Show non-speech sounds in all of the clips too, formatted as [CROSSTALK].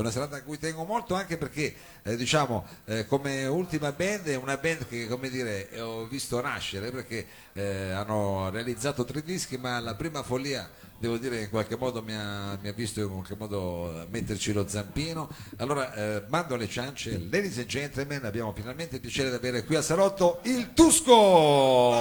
è una serata a cui tengo molto anche perché eh, diciamo eh, come ultima band è una band che come dire ho visto nascere perché eh, hanno realizzato tre dischi ma la prima follia devo dire che in qualche modo mi ha, mi ha visto in qualche modo metterci lo zampino. Allora eh, mando le ciance, ladies and gentlemen, abbiamo finalmente il piacere di avere qui a Salotto il Tusco!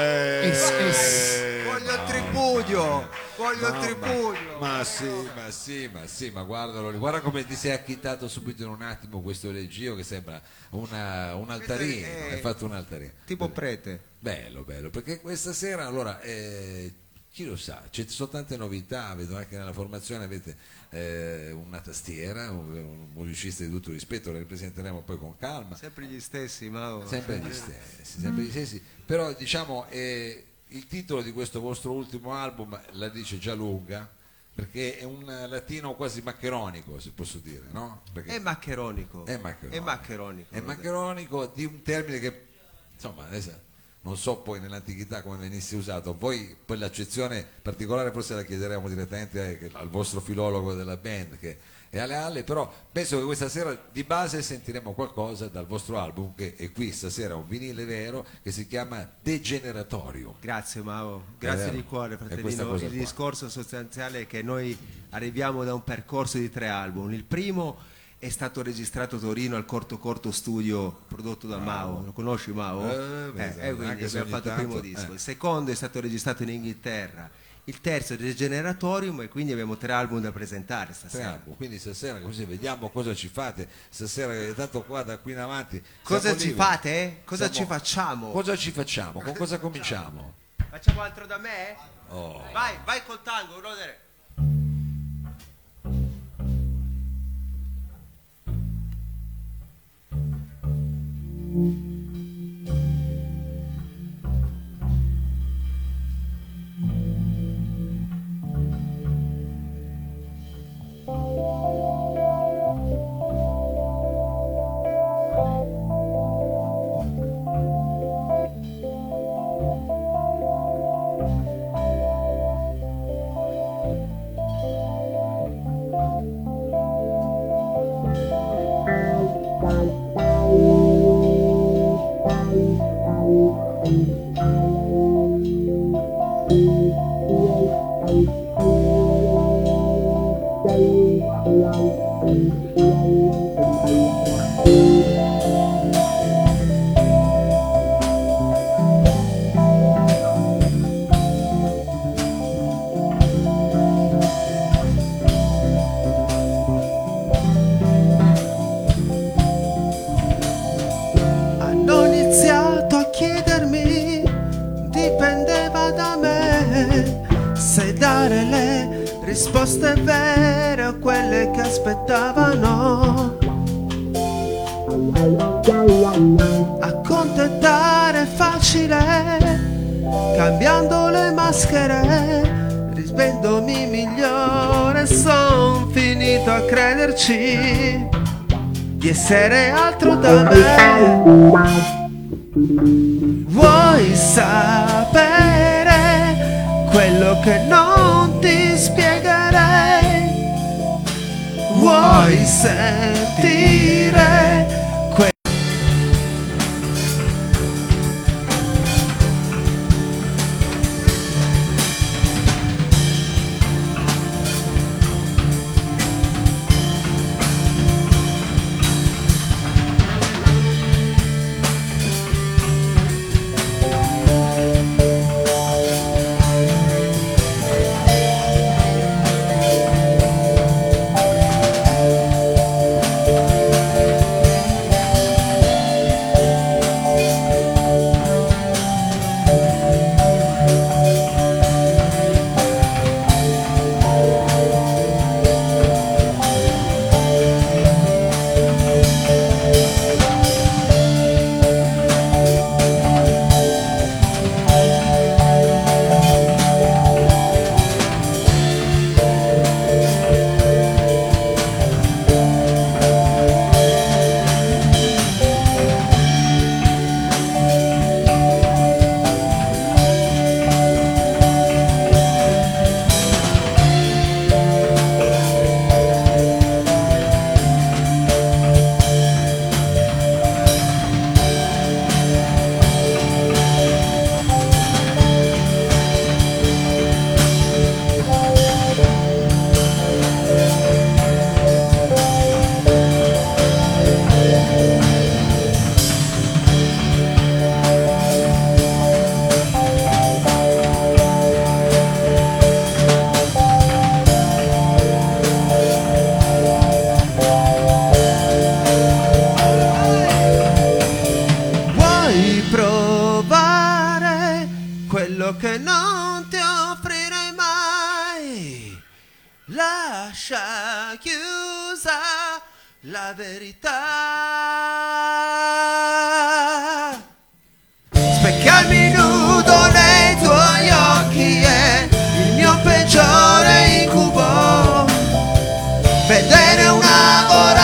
Eh. Voglio il tripudio, voglio il tripudio. Ma sì, ma sì, ma sì, ma guardalo, guarda come ti sei acchittato subito in un attimo questo leggio che sembra una- un altarino, hai fatto un altarino. Tipo prete. Bello, bello, perché questa sera allora eh, chi lo sa, ci sono tante novità, vedo anche nella formazione avete eh, una tastiera, un, musicista di tutto rispetto, lo ripresenteremo poi con calma, Sempre gli stessi, ma sempre gli stessi, sempre gli stessi, però diciamo eh, il titolo di questo vostro ultimo album la dice già lunga, perché è un latino quasi maccheronico, se posso dire, no? Perché è maccheronico. è maccheronico. È maccheronico. È maccheronico di un termine che, insomma, adesso non so poi nell'antichità come venisse usato, poi, poi l'accezione particolare forse la chiederemo direttamente al vostro filologo della band che è Ale Ale, però penso che questa sera di base sentiremo qualcosa dal vostro album che è qui stasera, un vinile vero che si chiama Degeneratorium. Grazie Mao, grazie di cuore fratellino. Il qua. discorso sostanziale è che noi arriviamo da un percorso di tre album. Il primo è stato registrato a Torino al Corto Corto Studio prodotto da Mao. Lo conosci Mao? Eh, Eh, eh, quindi anche se abbiamo fatto il primo disco. eh. Il secondo è stato registrato in Inghilterra. Il terzo è Degeneratorium e quindi abbiamo tre album da presentare Tre stasera. album. Quindi stasera così vediamo cosa ci fate, stasera che tanto qua da qui in avanti. Cosa ci liberi. fate? eh? Cosa Siamo- ci facciamo? Cosa ci facciamo? Con cosa cominciamo? Facciamo altro da me? Oh. Vai, vai col tango, brother. Hanno crederci di essere altro da me. Vuoi sapere quello che non ti spiegherei? Vuoi sentire lascia chiusa la verità. Specchiarmi nudo nei tuoi occhi è il mio peggiore incubo. Vedere una ora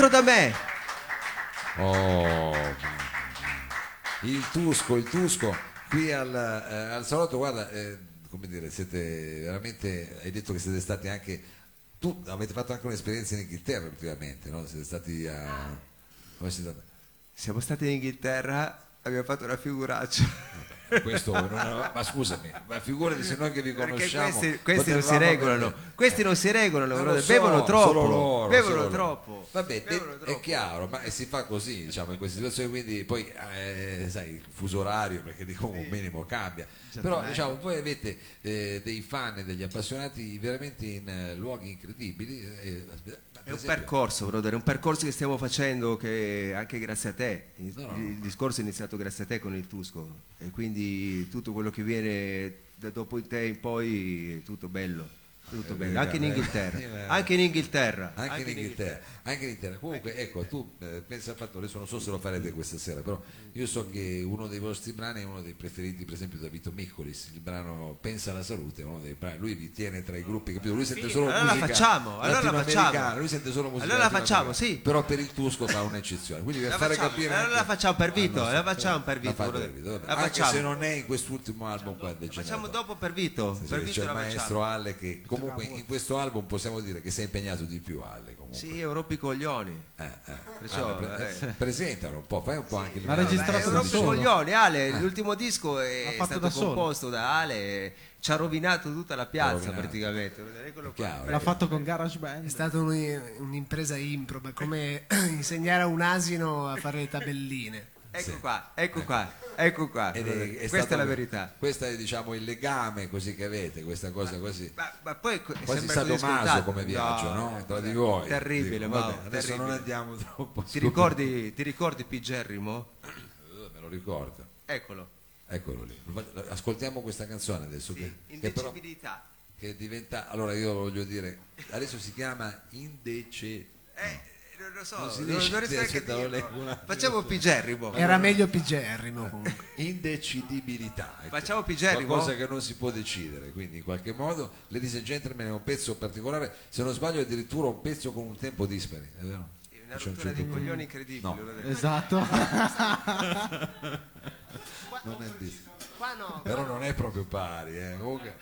Altro da me. Oh, il Tusco, il Tusco, qui al, eh, al salotto, guarda, eh, come dire, siete veramente, hai detto che siete stati anche, tu avete fatto anche un'esperienza in Inghilterra ultimamente, no? Siete stati a... Come siete andati? Siamo stati in Inghilterra, abbiamo fatto una figuraccia. Questo non ma scusami, ma figurati se noi che vi Perché conosciamo questi, questi non si regolano, avere- questi non si regolano, Non lo so, bevono troppo, loro, bevono troppo. Vabbè, bevono è troppo. chiaro, ma si fa così, diciamo, in queste situazioni, quindi poi, eh, sai, il fuso orario, perché dico un minimo cambia. Però, diciamo, voi avete eh, dei fan e degli appassionati veramente in eh, luoghi incredibili. eh, È un percorso, brother, è un percorso che stiamo facendo che anche grazie a te. Il, No, no. il discorso è iniziato grazie a te con il Tusco e quindi tutto quello che viene da dopo di te in poi è tutto bello. Tutto Eh, beh, Anche in Inghilterra. Anche in Inghilterra. Anche, in Inghilterra, anche in Inghilterra. Comunque, ecco, tu eh, pensa al fatto, adesso non so se lo farete questa sera, però io so che uno dei vostri brani è uno dei preferiti, per esempio, da Vito Miccolis, il brano Pensa alla salute, uno dei brani, lui vi tiene tra i gruppi, capito? Lui sente solo allora la musica facciamo, allora la facciamo. lui sente solo musica Allora la facciamo, sì. Però per il Tusco fa un'eccezione, quindi per La fare facciamo, capire allora la facciamo per Vito, la facciamo per la Vito, Vito. La anche se non è in quest'ultimo album qua del Facciamo dopo per Vito, per c'è Vito il la maestro facciamo. Alle che comunque in questo album possiamo dire che si è impegnato di più Alle comunque. Sì, Europa i coglioni. Eh, eh. Perciò, Ah, pre- eh. presentalo un po', fai un po' anche il Ma registrato Eh, da solo. coglioni, Ale, l'ultimo disco è stato da composto da Ale, ci ha rovinato tutta la piazza praticamente. L'ha fatto con Garage Band. È stata un- un'impresa improba, come insegnare a un asino a fare le tabelline. Ecco qua, ecco qua, ecco qua. Ed è- è Questa è la verità. Questo è diciamo il legame così che avete, questa cosa così. Ma, ma poi Quasi sadomaso come viaggio, no? eh, Tra di voi. Terribile, Dico, vabbè, adesso terribile. non andiamo troppo. Ti ricordi, ti ricordi Pigerrimo? Eh, Me lo ricordo. Eccolo. Eccolo lì. Ascoltiamo questa canzone adesso Sì, che, che però che diventa allora io voglio dire adesso si chiama indece Eh, non lo so, Non si non, dice- non riesco neanche a aspetta, lo dirlo. un. [LAUGHS] Facciamo Pigerrimo. Era meglio pigerrimo comunque. [LAUGHS] indecidibilità ecco. Facciamo Pigerrimo? qualcosa che non si può decidere quindi in qualche modo Ladies and Gentlemen è un pezzo particolare se non sbaglio è addirittura un pezzo con un tempo dispari è vero? Una C'è un rottura certo dei punto. coglioni incredibile. No. Esatto. [LAUGHS] non è dispari Qua no. però non è proprio pari eh. Comunque,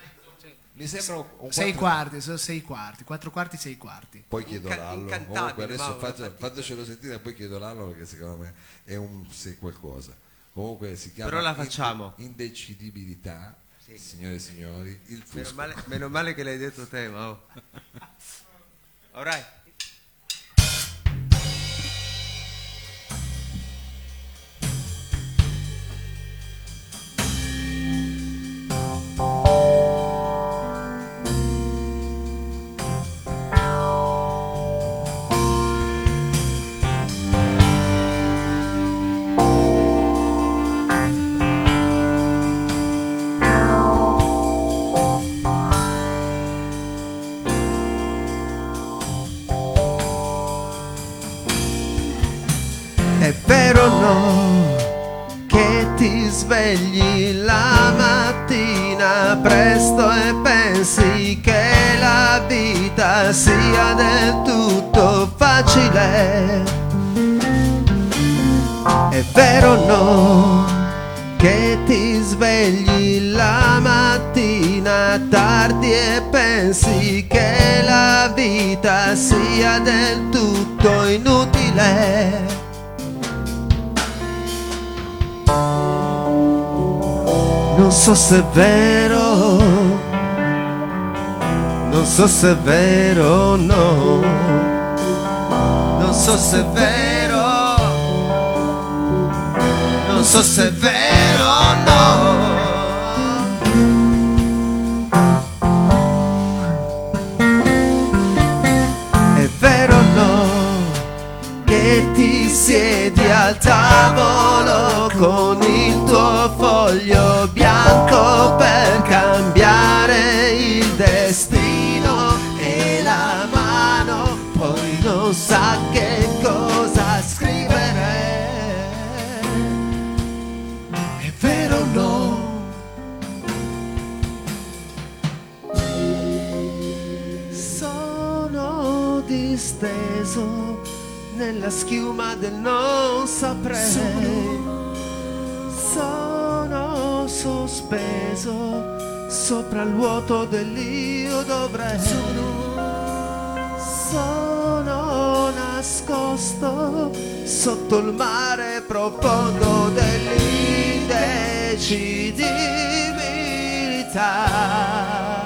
mi sembra un, Sei quattro- quarti, sono sei quarti, quattro quarti, sei quarti. poi chiedo Inca- l'allo comunque adesso infatti. fatecelo sentire e poi chiedo l'allo perché secondo me è un se qualcosa comunque si chiama Però la facciamo. indecidibilità signore e signori il Meno male, meno male che l'hai detto te, Mao. [LAUGHS] Alright. È vero no che ti svegli la mattina tardi e pensi che la vita sia del tutto inutile. Non so se è vero, non so se è vero o no, non so se è vero, so se è vero o no. È vero o no che ti siedi al tavolo con il tuo foglio nella schiuma del non saprei. Sono sospeso sopra il vuoto dell'io dovrei. Sono nascosto sotto il mare profondo dell'indecidibilità.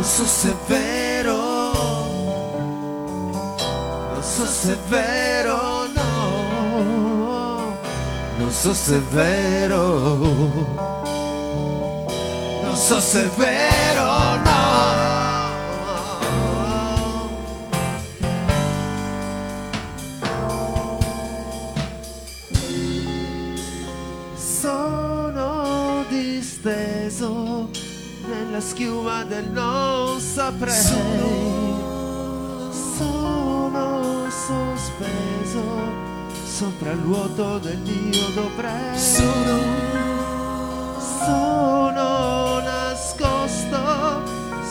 Non so se è vero, non so se è vero o no, non so se è vero, non so se è vero nella schiuma del non saprei. Sono sospeso sopra il vuoto dell'io dovrei. Sono, sono nascosto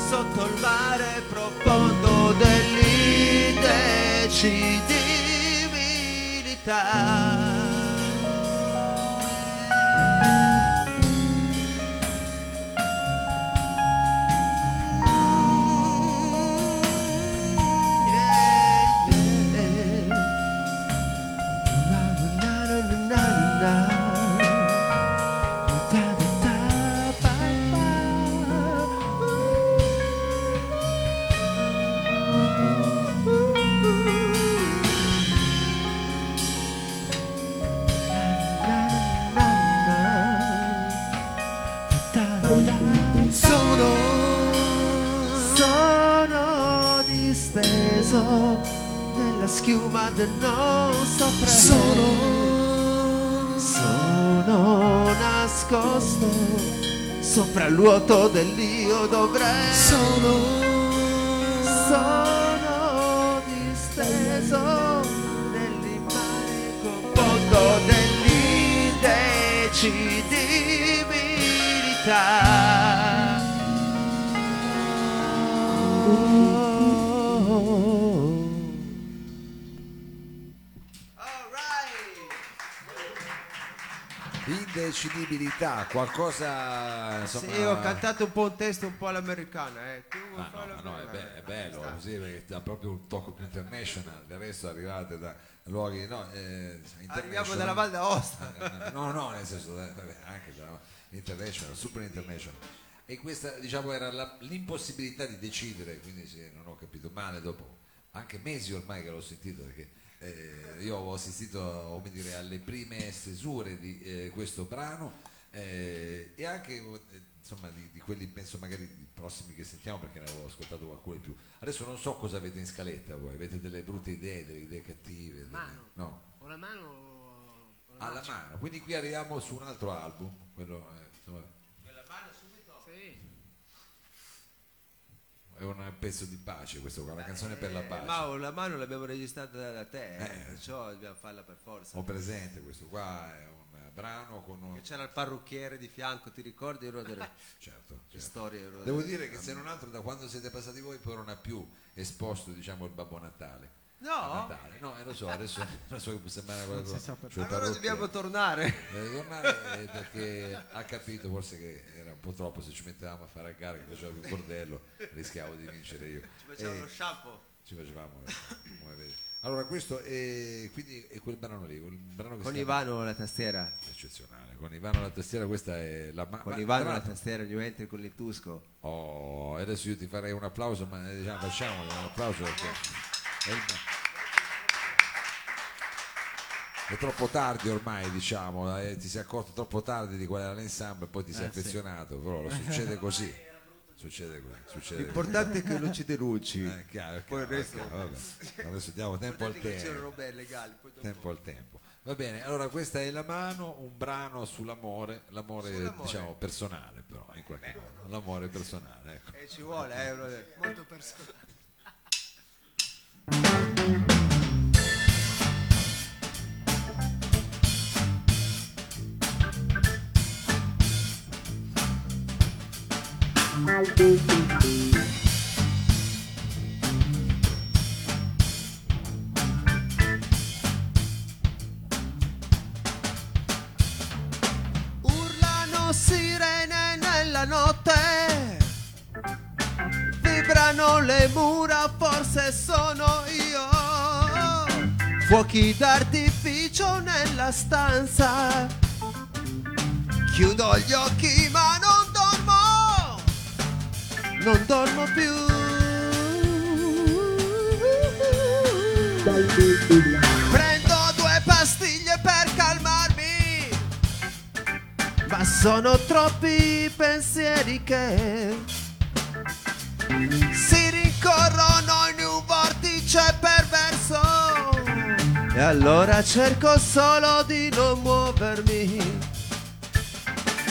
sotto il mare profondo dell'indecidibilità. Disteso nella schiuma del non saprei. Sono, sono nascosto sopra il vuoto dell'io dovrei. Sono, sono disteso nell'immane confondo dell'indecidibilità. Indecidibilità, qualcosa insomma... Sì, ho cantato un po' un testo un po' all'americana, eh. Ah, no, ma no, è, be- è bello così perché ha proprio un tocco più international, del resto arrivate da luoghi no, eh, Arriviamo dalla Val d'Aosta. Eh, No, no, nel senso, eh, vabbè, anche dalla- international, super international. E questa diciamo era la- l'impossibilità di decidere, quindi se non ho capito male, dopo anche mesi ormai che l'ho sentito, perché eh, io ho assistito come dire, alle prime stesure di eh, questo brano, Eh, e anche eh, insomma di, di quelli penso magari i prossimi che sentiamo perché ne avevo ascoltato qualcuno di più. Adesso non so cosa avete in scaletta voi, avete delle brutte idee, delle idee cattive? delle- Mano. No, Ho la mano. ho la alla mano. mano. Quindi qui arriviamo su un altro album, quello eh, insomma, Sì. È un pezzo di pace questo qua, una canzone per la pace. Ma la mano l'abbiamo registrata da, te, eh, Eh. perciò dobbiamo farla per forza. Ho presente questo qua, è un brano con un... Che C'era il parrucchiere di fianco, ti ricordi? Una delle [LAUGHS] Certo, certo. storie. una Devo delle- dire che se non altro da quando siete passati voi poi non ha più esposto diciamo il Babbo Natale. No? A Natale. No, eh, lo so, adesso [LAUGHS] non so che può sembrare qualcosa. si sa cioè, Allora parrucchiere. dobbiamo tornare. Deve tornare eh, perché ha capito forse che era un po' troppo se ci mettevamo a fare a gara che faceva il bordello rischiavo di vincere io Ci facciamo Eh, lo shampoo. ci facevamo eh, come vedi. allora questo è quindi è quel brano lì quel brano che Con si chiama- Ivano la tastiera. eccezionale con Ivano la tastiera questa è la ma- Con ma- Ivano tra la l'altro- tastiera, New Entry con l'Itusco. Oh, e adesso io ti farei un applauso, ma eh, diciamo, facciamo un applauso perché è, troppo tardi ormai, diciamo, eh, ti sei accorto troppo tardi di qual era l'ensemble, poi ti sei Eh, sì. affezionato, però lo succede così. Succede così, succede così. L'importante è che non ci denunci. Eh, chiaro, Poi il chiaro, resto- è chiaro, vabbè. Adesso [LAUGHS] diamo tempo al che tempo. c'erano. Poi dopo- Tempo al tempo. Va bene, allora questa è La Mano, un brano sull'amore, l'amore, Sull'amore. diciamo personale però, in qualche modo, l'amore personale, ecco. Eh, ci vuole, eh, [LAUGHS] Molto personale. Urlano sirene nella notte, vibrano le mura, forse sono io. Fuochi d'artificio nella stanza, chiudo gli occhi non dormo più. Prendo due pastiglie per calmarmi ma sono troppi i pensieri che si rincorrono in un vortice perverso. E allora cerco solo di non muovermi.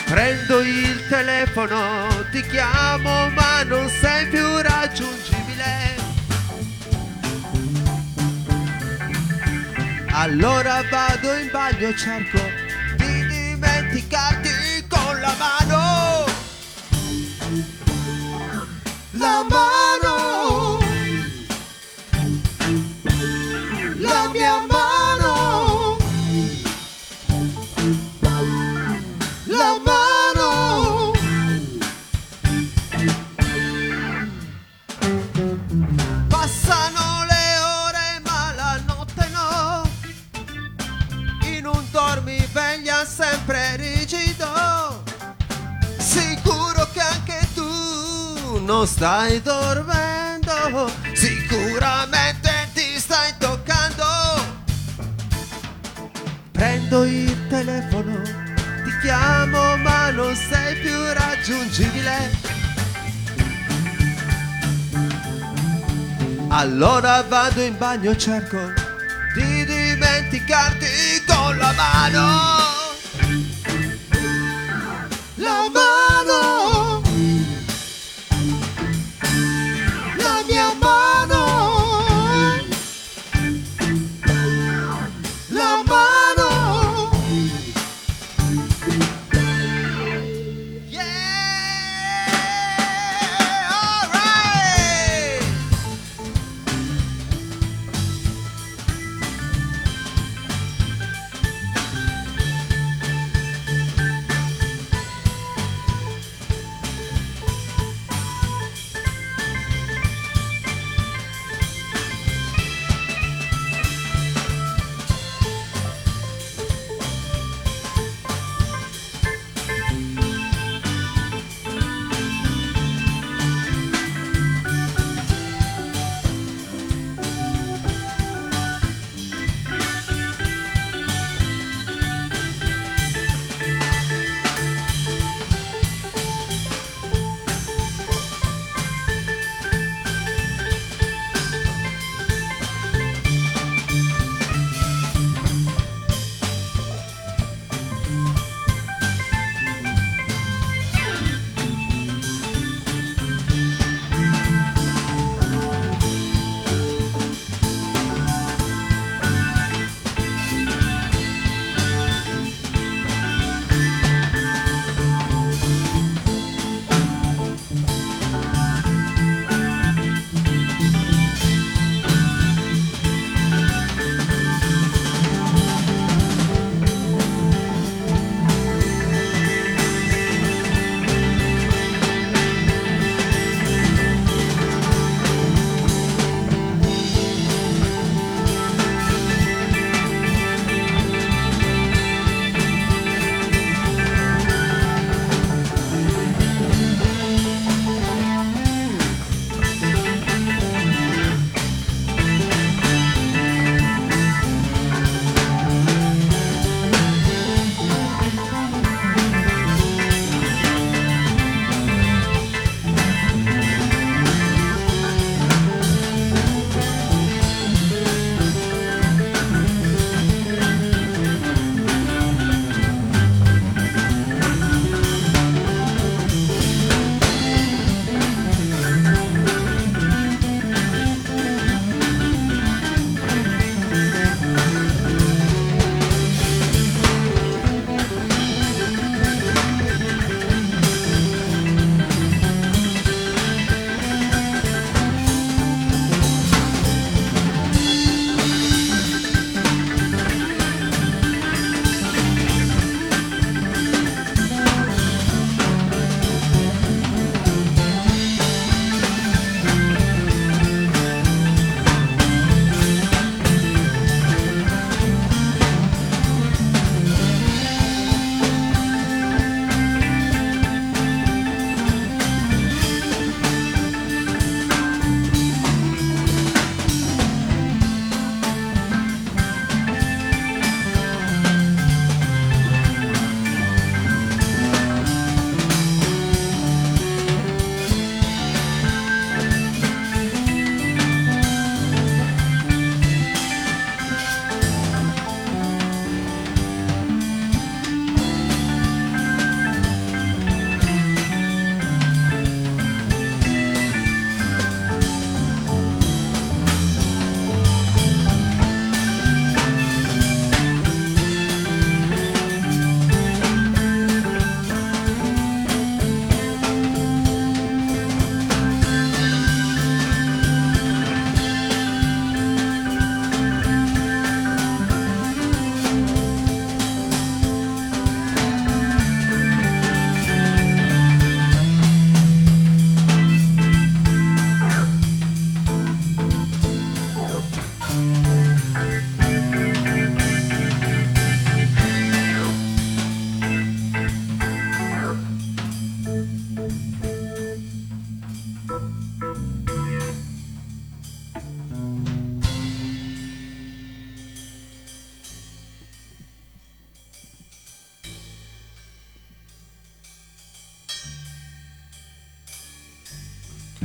Prendo il telefono, ti chiamo ma non sei più raggiungibile. Allora vado in bagno cerco di dimenticarti con la mano. La mano. Non stai dormendo, sicuramente ti stai toccando. Prendo il telefono, ti chiamo ma non sei più raggiungibile. Allora vado in bagno cerco di dimenticarti con la mano. La mano.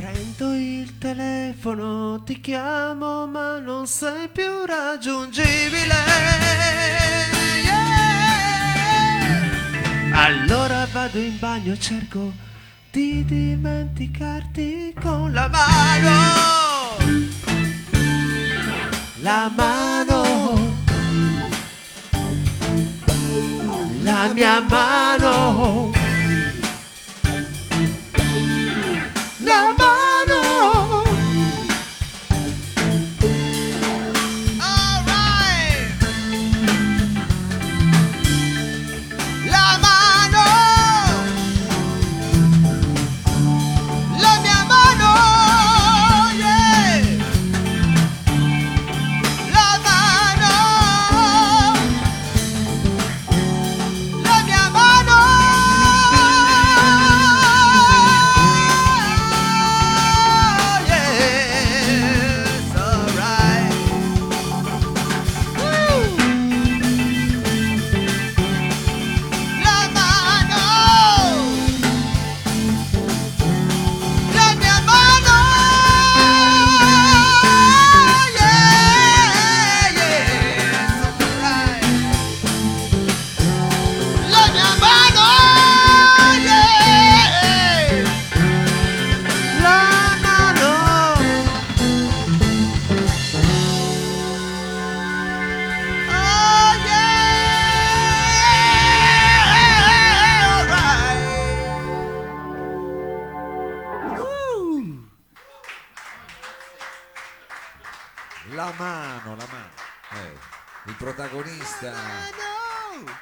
Prendo il telefono, ti chiamo ma non sei più raggiungibile. Yeah! Allora vado in bagno cerco di dimenticarti con la mano. La mano. La mia mano. Protagonista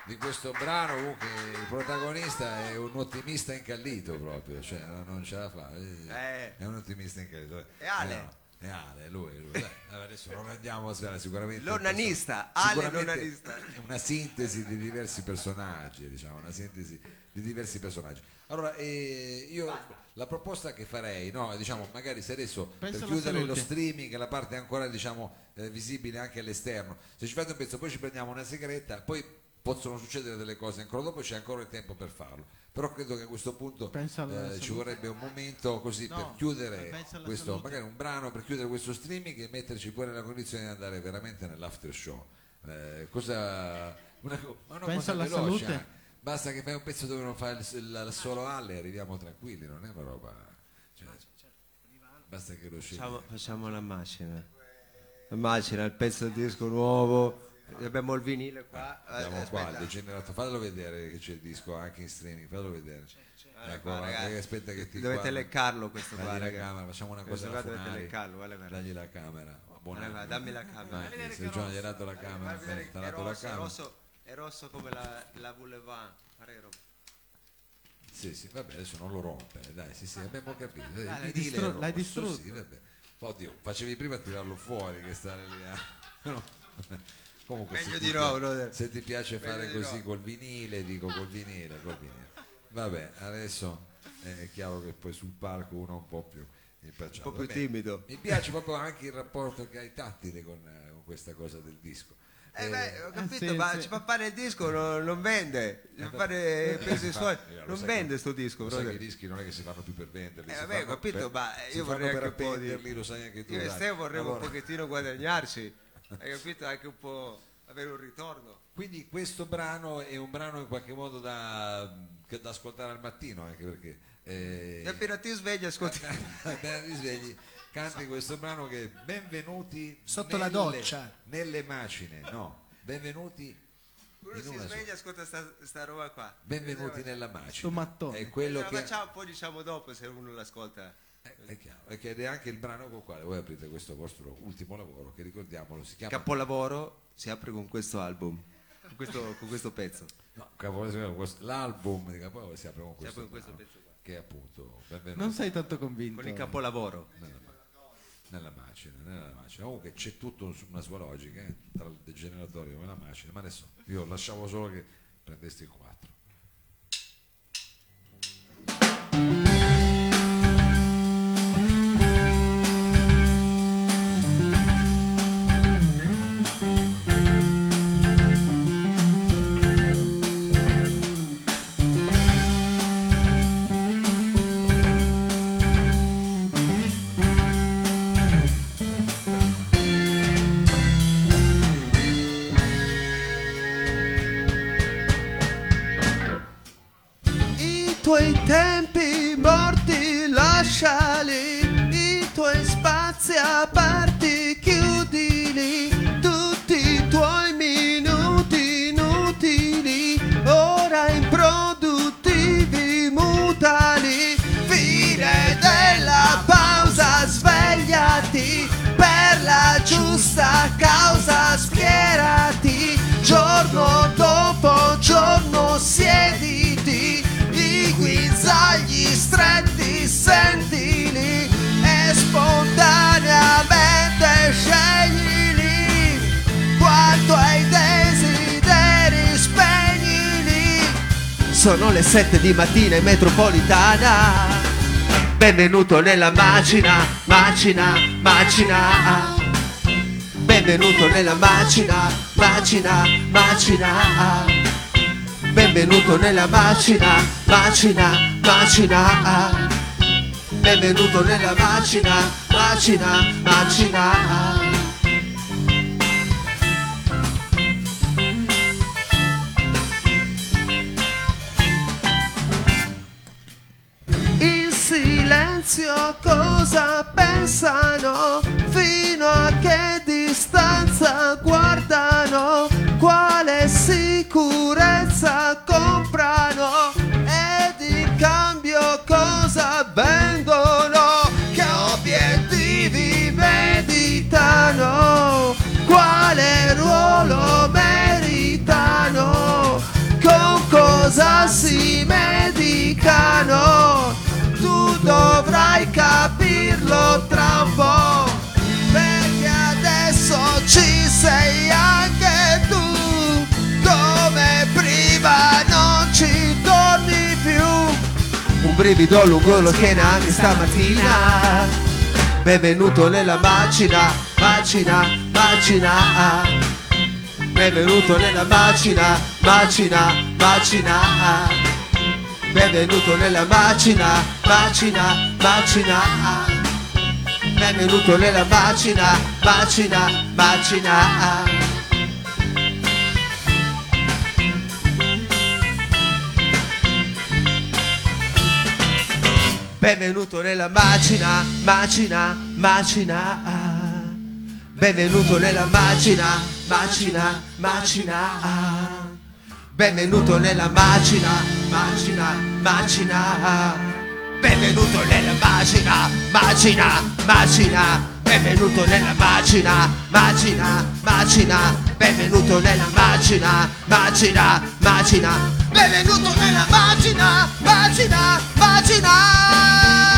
di questo brano, comunque, il protagonista è un ottimista incallito proprio, cioè non ce la fa. eh, Eh. È un ottimista incallito. È Ale. No, È Ale, lui. lui. Dai, adesso non andiamo a svelare sicuramente. L'onanista, Ale l'onanista. è Una sintesi di diversi personaggi, diciamo, una sintesi di diversi personaggi. Allora, eh, io la proposta che farei, no, diciamo, magari se adesso Pensa per chiudere lo streaming, la parte ancora diciamo eh, visibile anche all'esterno, se ci fate un pezzo, poi ci prendiamo una sigaretta, poi possono succedere delle cose ancora dopo, c'è ancora il tempo per farlo. Però credo che a questo punto eh, ci vorrebbe un momento così No, per chiudere questo, salute. magari un brano per chiudere questo streaming e metterci poi nella condizione di andare veramente nell'after show. Eh, cosa, una, una Pensa cosa alla veloce, salute. eh. Basta che fai un pezzo dove non fai il, il- il solo alle e arriviamo tranquilli, non è una roba. cioè, basta che lo scegli. Facciamo, facciamo la macchina. La macchina, il pezzo del disco nuovo. Abbiamo il vinile qua. Eh, Andiamo qua, il degenerato, fallo vedere che c'è il disco anche in streaming, fallo vedere. Ecco, qua, guarda, ragazzi. aspetta che ti Dovete guarda. leccarlo questo qua, la ragazzi. camera, facciamo una cosa qua alla dovete leccarlo, guarda. Dagli la camera. Buon Guarda, anno. guarda, dammi la [LAUGHS] camera. Dai, se Giovanni gli ha dato la camera, ti ha che è dato la rosso, è camera. rosso, è rosso come la, la boulevard. Pare rosso. Sì, sì, vabbè, adesso non lo rompe, dai, sì, sì, abbiamo capito. Eh, l'hai distru- l'hai distrutto. Sì, vabbè. Oddio, facevi prima a tirarlo fuori che stare lì. a- [LAUGHS] no. Comunque, Meglio se di no, brother. Se ti piace Meglio fare così no. col vinile, dico col vinile, col vinile. Vabbè, adesso è chiaro che poi sul palco uno è un po' più impacciato. Un po' più Vabbè, timido. Mi piace proprio anche il rapporto che hai tattile con, eh, con questa cosa del disco. Eh beh, ho capito, sì, ma sì. ci fa fare il disco, non, non vende. Ci fa fare pesi Eh, suoi. lo Non vende sto disco, lo i dischi non è che si fanno più per venderli. Eh, vabbè, ho capito, per- ma io vorrei anche un po' di- lo sai anche tu. Io e. Stefano vorremmo Allora, un pochettino guadagnarci. [LAUGHS] Hai capito? Anche un po' avere un ritorno. Quindi questo brano è un brano in qualche modo da, da ascoltare al mattino, anche perché... eh, E appena ti svegli ascolti. [LAUGHS] appena ti svegli, canti questo brano che è benvenuti Sotto la nelle- doccia. nelle macine, no, benvenuti Uno si sveglia e ascolta sta, sta roba qua. benvenuti nella macina. È quello la che facciamo poi diciamo dopo se uno l'ascolta. eh, è chiaro, ed è anche il brano con il quale voi aprite questo vostro ultimo lavoro che ricordiamolo si chiama Capolavoro si apre con questo album. Con questo, con questo pezzo. No, Capolavoro, questo- l'album di Capolavoro si apre con Si questo, apre con questo brano, pezzo qua. che è appunto benvenuti Non sei tanto convinto. Con il capolavoro. nella, ma- nella macina, nella macina. Comunque c'è tutta un- una sua logica eh, tra il degeneratorio e la macina, ma adesso io lasciavo solo che prendeste il 4. Sono le sette di mattina in metropolitana. Benvenuto nella macina, macina, macina. Benvenuto nella macina, macina, macina. Benvenuto nella macina, macina, macina. Benvenuto nella macina, macina, macina. Silenzio cosa pensano? Fino a che distanza guardano? Quale sicurezza comprano? Ed in cambio cosa vendono? Che obiettivi meditano? Quale ruolo meritano? Con cosa si medicano? Dovrai capirlo tra un po', perché adesso ci sei anche tu, come prima non ci torni più. Un brivido lungo lo schiena stamattina. Benvenuto nella macina, macina, macina. Benvenuto nella macina, macina, macina. Benvenuto nella macina, macina, macina. Benvenuto nella macina, macina, macina. Benvenuto nella macina, macina, macina. Benvenuto nella macina, macina, macina. Benvenuto nella macina, macina, macina. Benvenuto nella macina, macina, macina. Benvenuto nella macina, macina, macina. Benvenuto nella macina, macina, macina. Benvenuto nella macina, macina, macina.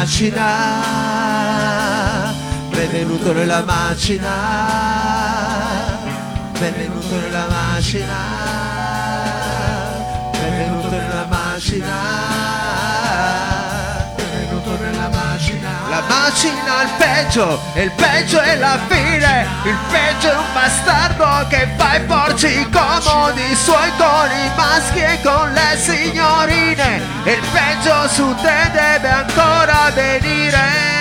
Macina, benvenuto nella macina, benvenuto nella macina, benvenuto nella macina, La macina il peggio, il peggio è la fine, il peggio è un bastardo che fa i porci comodi suoi con i maschi e con le signorine, il peggio su te deve ancora venire.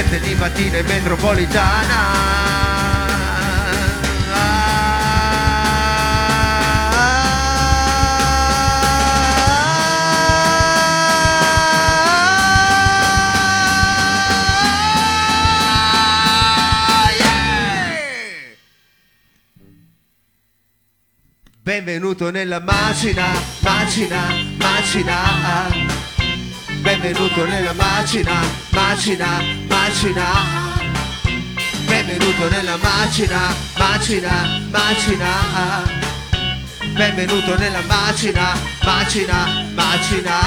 7 di mattina in metropolitana Benvenuto nella macina, macina, macina. Benvenuto nella macina, macina, macina. Benvenuto nella macina, macina, macina. Benvenuto nella macina, macina, macina.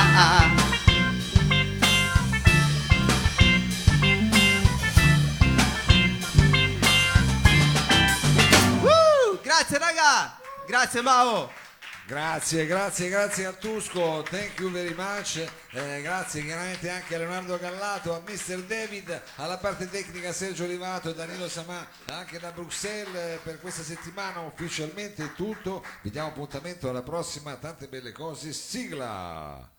Uh, grazie raga, grazie Mao. Grazie, grazie, grazie a Tusco, thank you very much, Eh, grazie chiaramente anche a Leonardo Gallato, a Mr. David, alla parte tecnica Sergio Olivato e Danilo Samà, anche da Bruxelles eh, per questa settimana ufficialmente è tutto, vi diamo appuntamento alla prossima, tante belle cose, sigla!